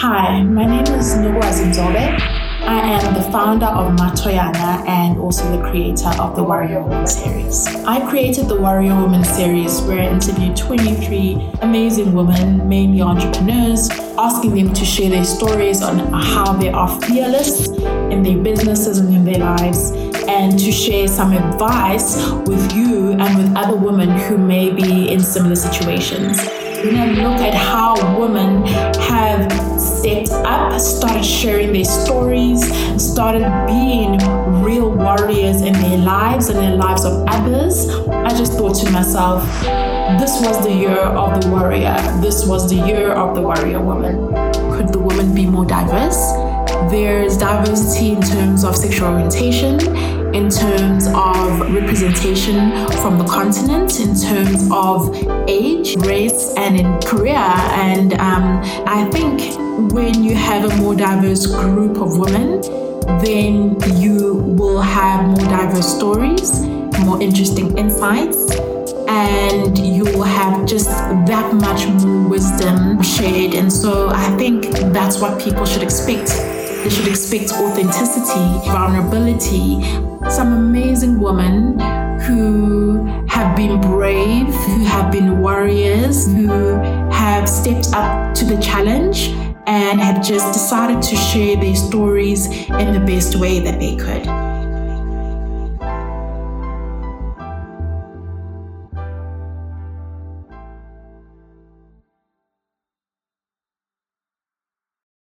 Hi, my name is Nugwazi Zobe. I am the founder of Matoyana and also the creator of the Warrior Woman series. I created the Warrior Woman series where I interviewed 23 amazing women, mainly entrepreneurs, asking them to share their stories on how they are fearless in their businesses and in their lives, and to share some advice with you and with other women who may be in similar situations. Going to look at how women have started sharing their stories, started being real warriors in their lives and in the lives of others. I just thought to myself, this was the year of the warrior. This was the year of the warrior woman. Could the woman be more diverse? There's diversity in terms of sexual orientation, in terms of representation from the continent, in terms of age, race, and in career. And um, I think when you have a more diverse group of women, then you will have more diverse stories, more interesting insights, and you will have just that much more wisdom shared. And so I think that's what people should expect they should expect authenticity, vulnerability. Some amazing women who have been brave, who have been warriors, who have stepped up to the challenge and have just decided to share their stories in the best way that they could.